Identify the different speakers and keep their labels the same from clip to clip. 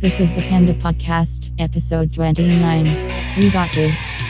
Speaker 1: This is the Panda Podcast, episode 29. We got this.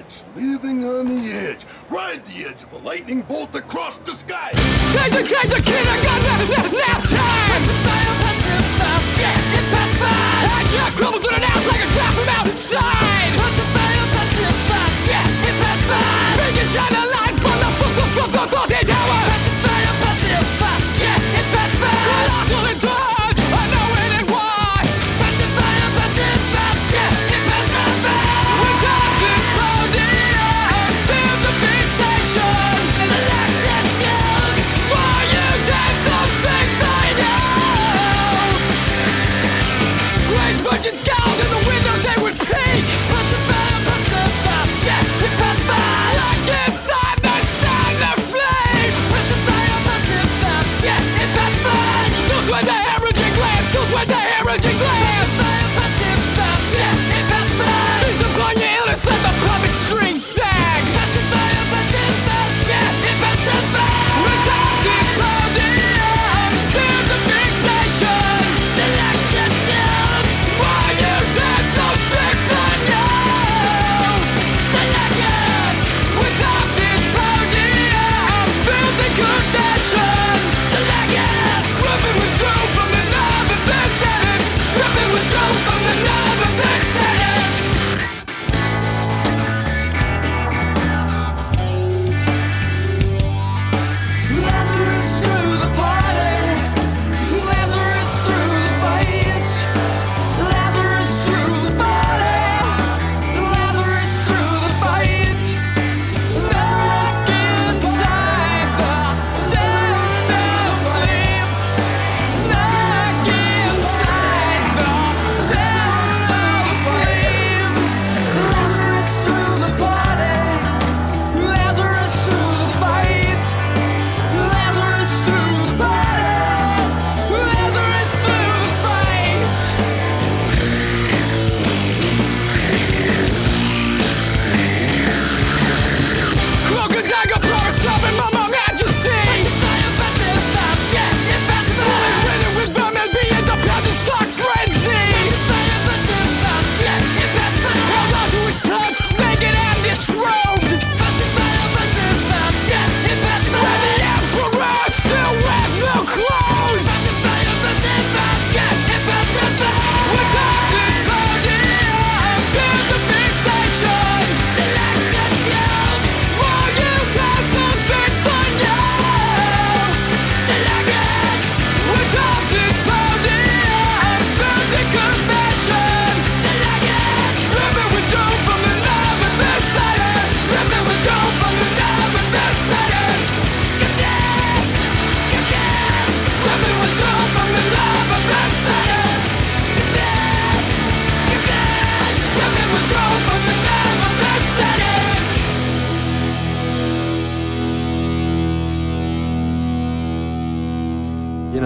Speaker 2: edge, living on the edge. Ride the edge of a lightning bolt across the sky.
Speaker 3: Take the, take the kid, I got that, that, that time. Pass the fire, pass the fire, shit, it passed by. I can't crumble to the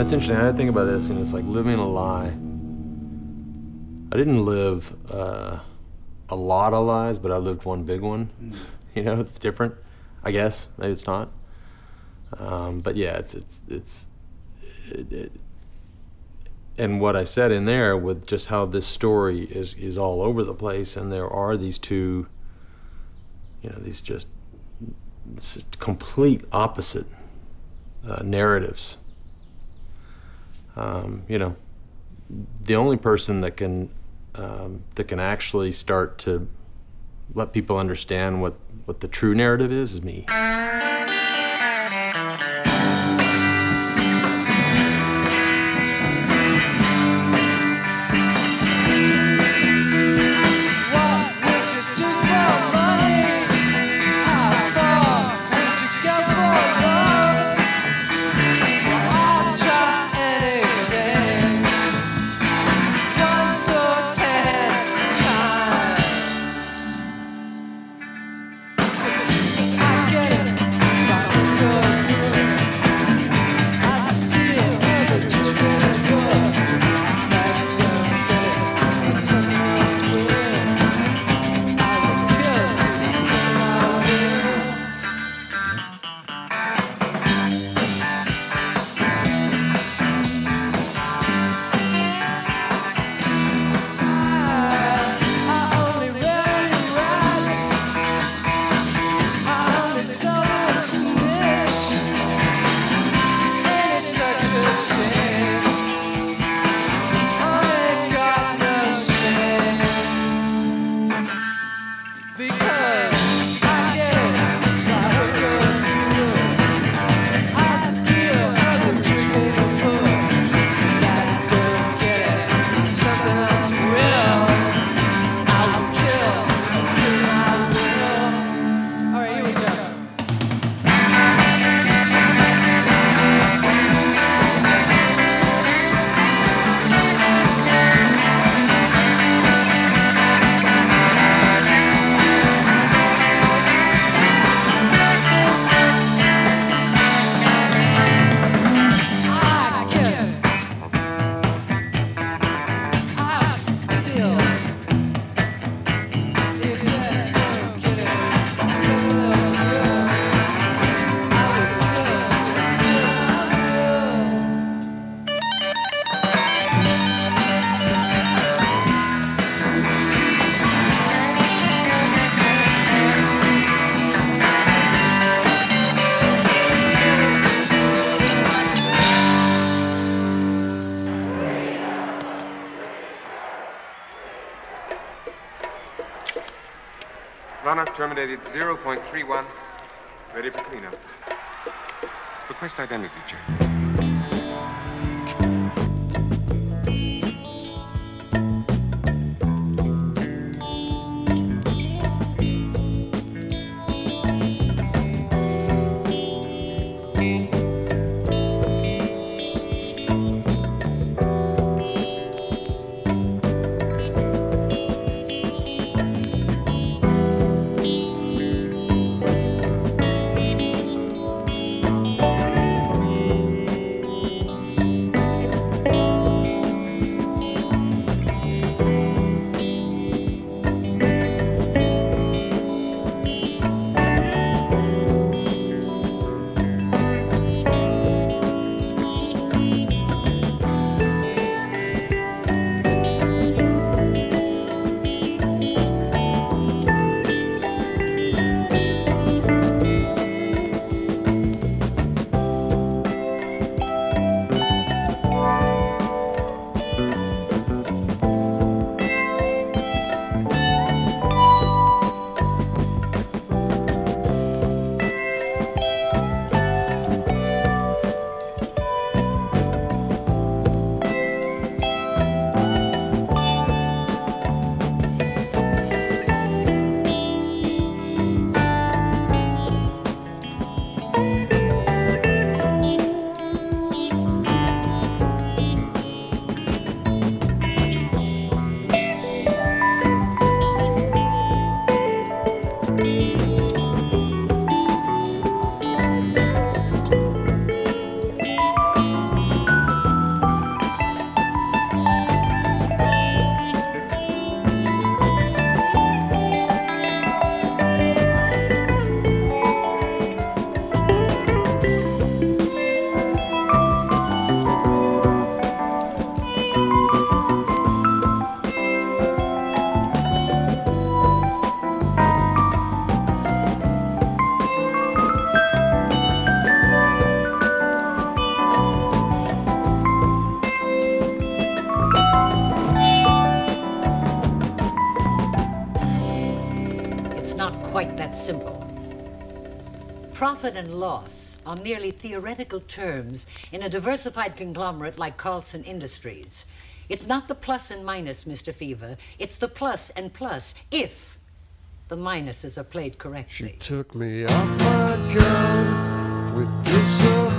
Speaker 4: it's interesting. I think about this, and it's like living a lie. I didn't live uh, a lot of lies, but I lived one big one. You know, it's different. I guess maybe it's not. Um, but yeah, it's it's it's. It, it, and what I said in there with just how this story is is all over the place, and there are these two. You know, these just this complete opposite uh, narratives. Um, you know, the only person that can um, that can actually start to let people understand what what the true narrative is is me.
Speaker 5: Runoff terminated 0.31. Ready for cleanup. Request identity check.
Speaker 6: Not quite that simple. Profit and loss are merely theoretical terms in a diversified conglomerate like Carlson Industries. It's not the plus and minus, Mr. Fever. It's the plus and plus if the minuses are played correctly.
Speaker 3: Took me off my with disappointment.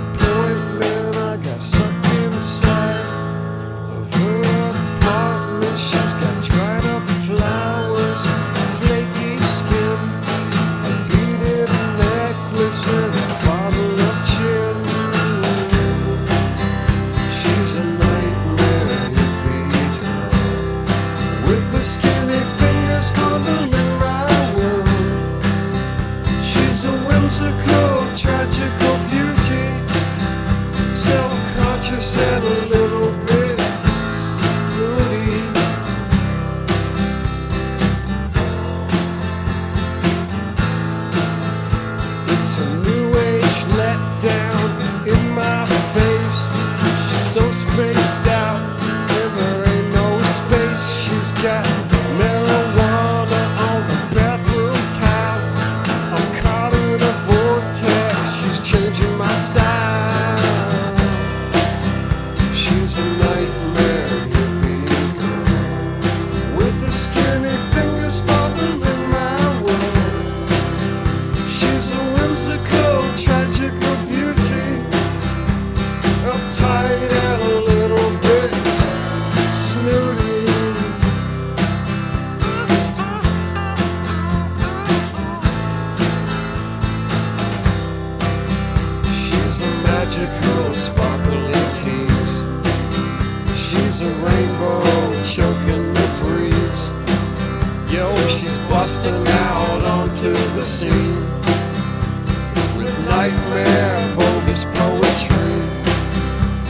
Speaker 3: With nightmare bogus poetry.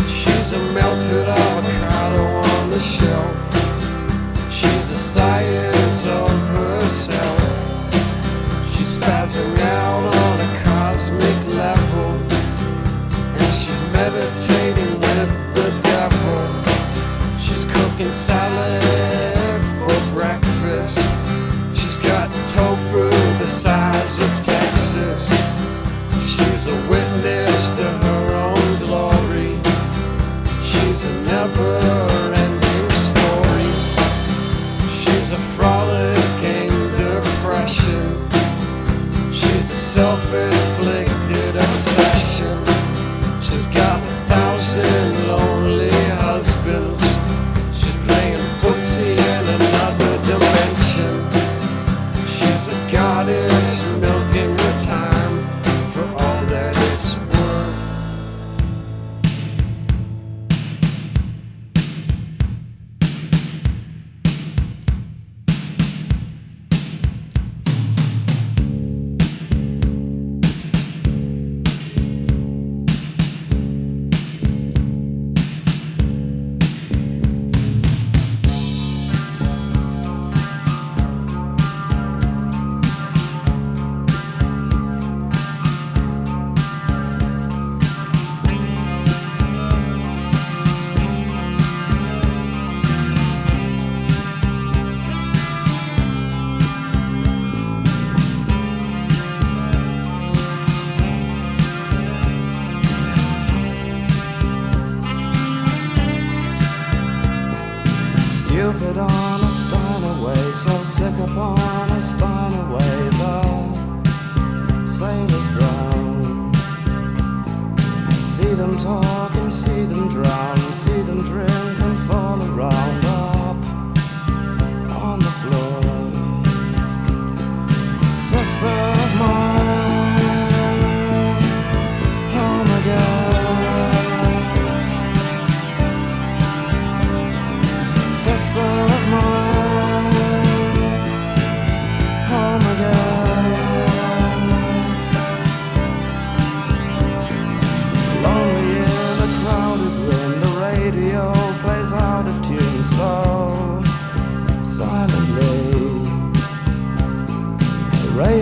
Speaker 3: She's a melted avocado on the shelf. She's the science of herself. She's spazzing out on a cosmic level. And she's meditating with the devil. She's cooking salad for breakfast. She's got tofu the size of Texas. She's a witness to
Speaker 7: See them talk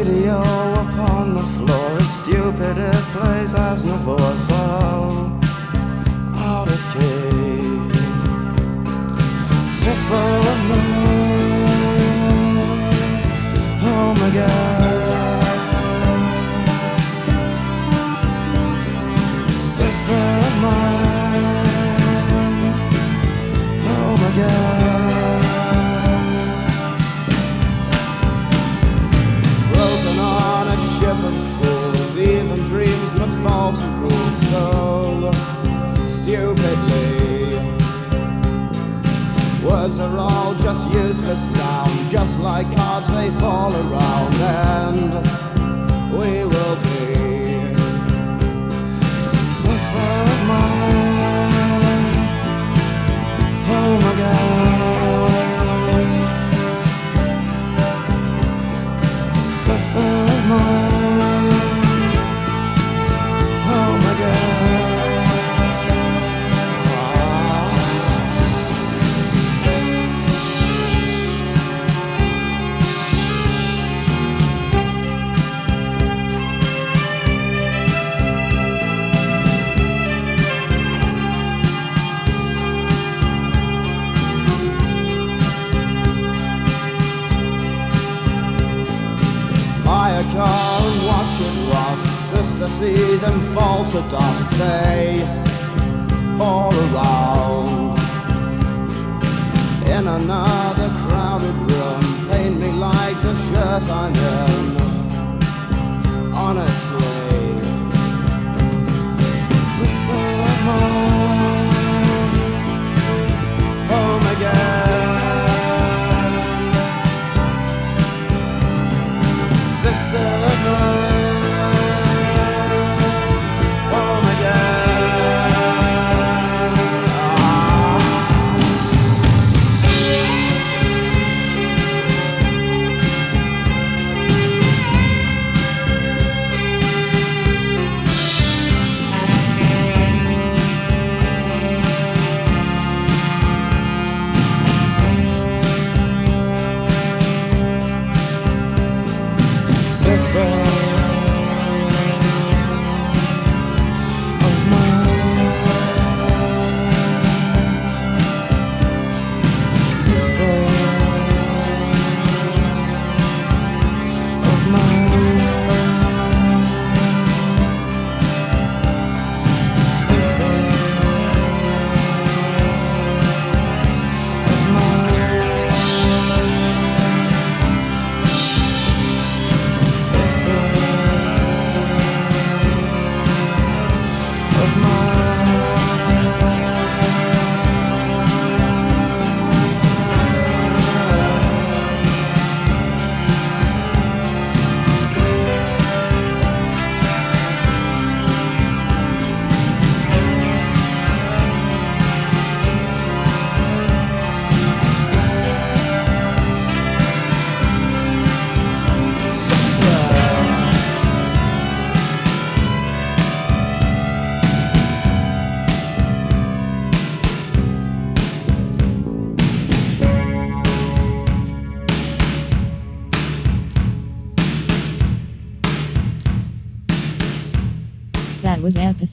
Speaker 7: radio upon the floor is stupid, it plays as Navor so oh, out of key of mine. Oh my God. Words are all just useless sound, just like cards they fall around, and we will be sister of mine, oh home again. Sister of mine, see them fall to dust. They fall around. In another crowded room, paint me like the shirt I'm in. Honestly, sister of mine, home again. sister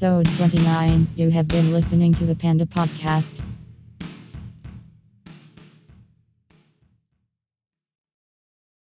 Speaker 8: episode 29. You have been listening to the Panda Podcast.